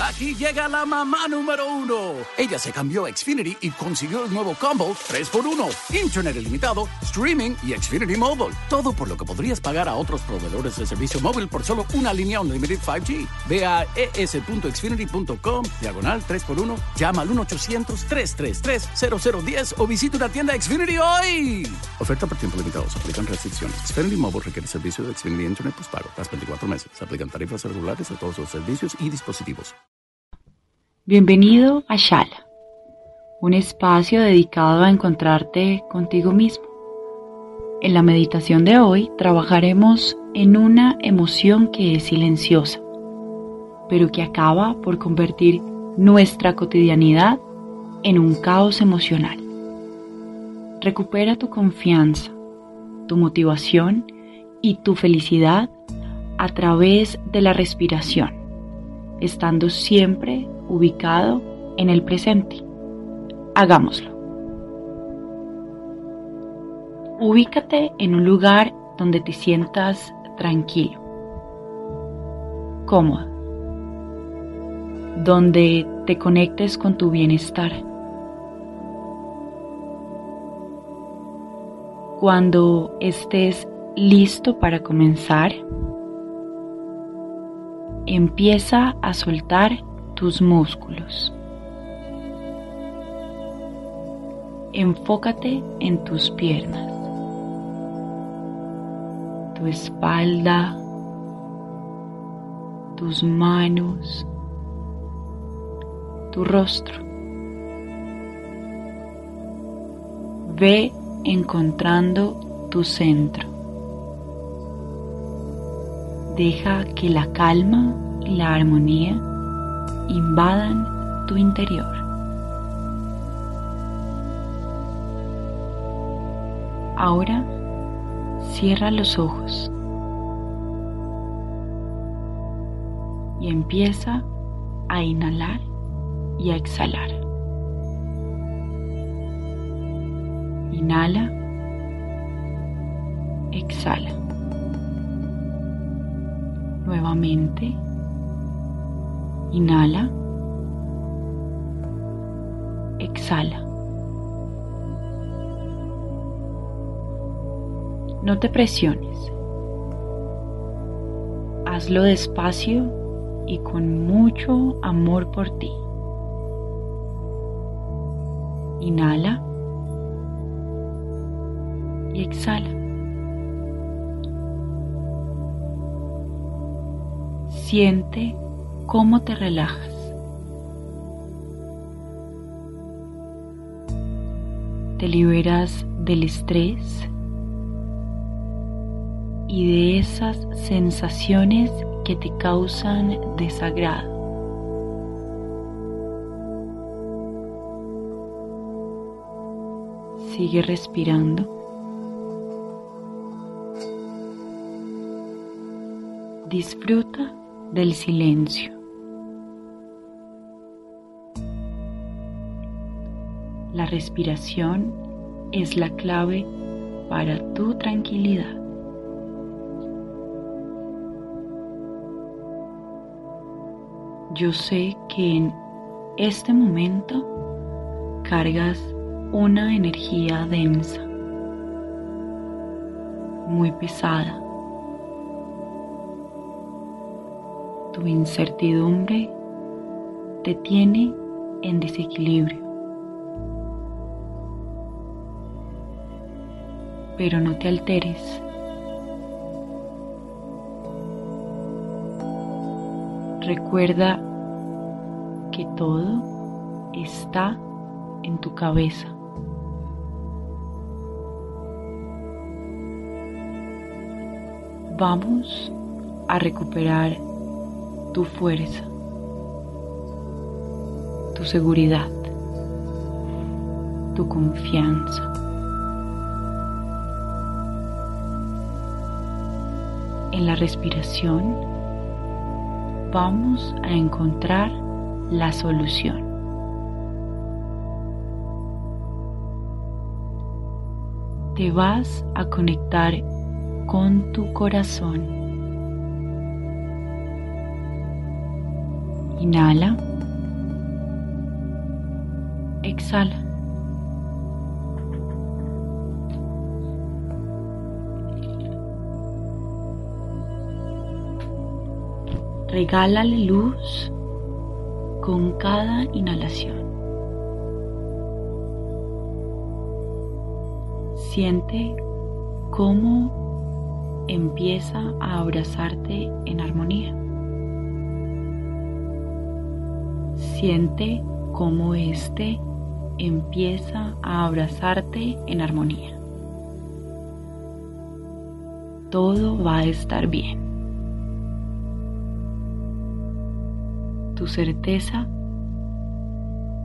Aquí llega la mamá número uno. Ella se cambió a Xfinity y consiguió el nuevo combo 3x1. Internet ilimitado, streaming y Xfinity Mobile. Todo por lo que podrías pagar a otros proveedores de servicio móvil por solo una línea Unlimited 5G. Ve a es.xfinity.com, diagonal 3x1, llama al 1-800-333-0010 o visita una tienda Xfinity hoy. Oferta por tiempo limitado. Se aplican restricciones. Xfinity Mobile requiere servicio de Xfinity Internet postpago. Las 24 meses. Se aplican tarifas regulares a todos los servicios y dispositivos. Bienvenido a Shala, un espacio dedicado a encontrarte contigo mismo. En la meditación de hoy trabajaremos en una emoción que es silenciosa, pero que acaba por convertir nuestra cotidianidad en un caos emocional. Recupera tu confianza, tu motivación y tu felicidad a través de la respiración, estando siempre ubicado en el presente. Hagámoslo. Ubícate en un lugar donde te sientas tranquilo, cómodo, donde te conectes con tu bienestar. Cuando estés listo para comenzar, empieza a soltar tus músculos. Enfócate en tus piernas, tu espalda, tus manos, tu rostro. Ve encontrando tu centro. Deja que la calma y la armonía invadan tu interior. Ahora cierra los ojos y empieza a inhalar y a exhalar. Inhala, exhala. Nuevamente Inhala. Exhala. No te presiones. Hazlo despacio y con mucho amor por ti. Inhala y exhala. Siente cómo te relajas. Te liberas del estrés y de esas sensaciones que te causan desagrado. Sigue respirando. Disfruta del silencio. La respiración es la clave para tu tranquilidad. Yo sé que en este momento cargas una energía densa, muy pesada. Tu incertidumbre te tiene en desequilibrio. Pero no te alteres. Recuerda que todo está en tu cabeza. Vamos a recuperar tu fuerza, tu seguridad, tu confianza. En la respiración vamos a encontrar la solución. Te vas a conectar con tu corazón. Inhala. Exhala. Regálale luz con cada inhalación. Siente cómo empieza a abrazarte en armonía. Siente cómo éste empieza a abrazarte en armonía. Todo va a estar bien. Tu certeza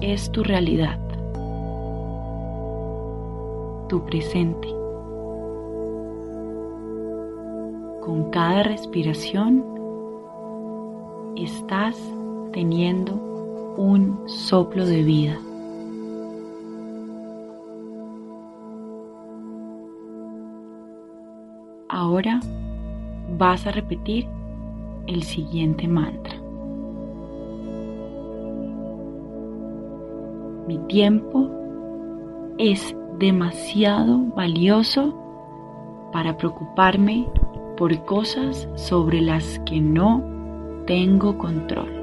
es tu realidad, tu presente. Con cada respiración estás teniendo un soplo de vida. Ahora vas a repetir el siguiente mantra. Mi tiempo es demasiado valioso para preocuparme por cosas sobre las que no tengo control.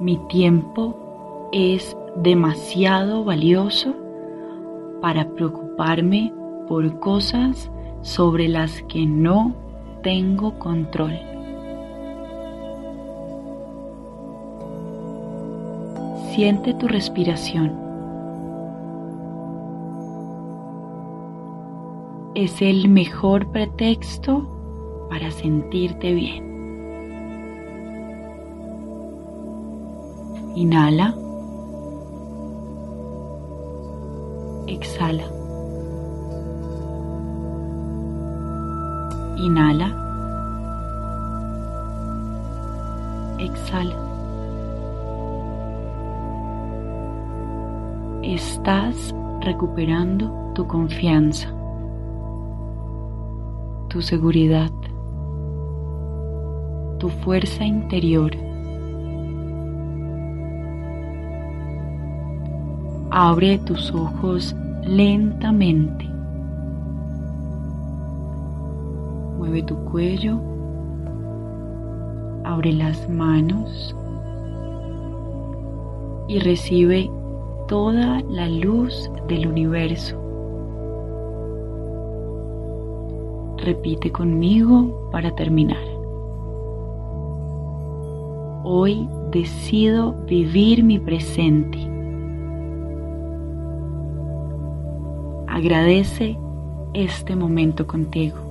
Mi tiempo es demasiado valioso para preocuparme por cosas sobre las que no tengo control. Siente tu respiración. Es el mejor pretexto para sentirte bien. Inhala. Exhala. Inhala. Exhala. estás recuperando tu confianza, tu seguridad, tu fuerza interior. Abre tus ojos lentamente. Mueve tu cuello. Abre las manos y recibe toda la luz del universo. Repite conmigo para terminar. Hoy decido vivir mi presente. Agradece este momento contigo.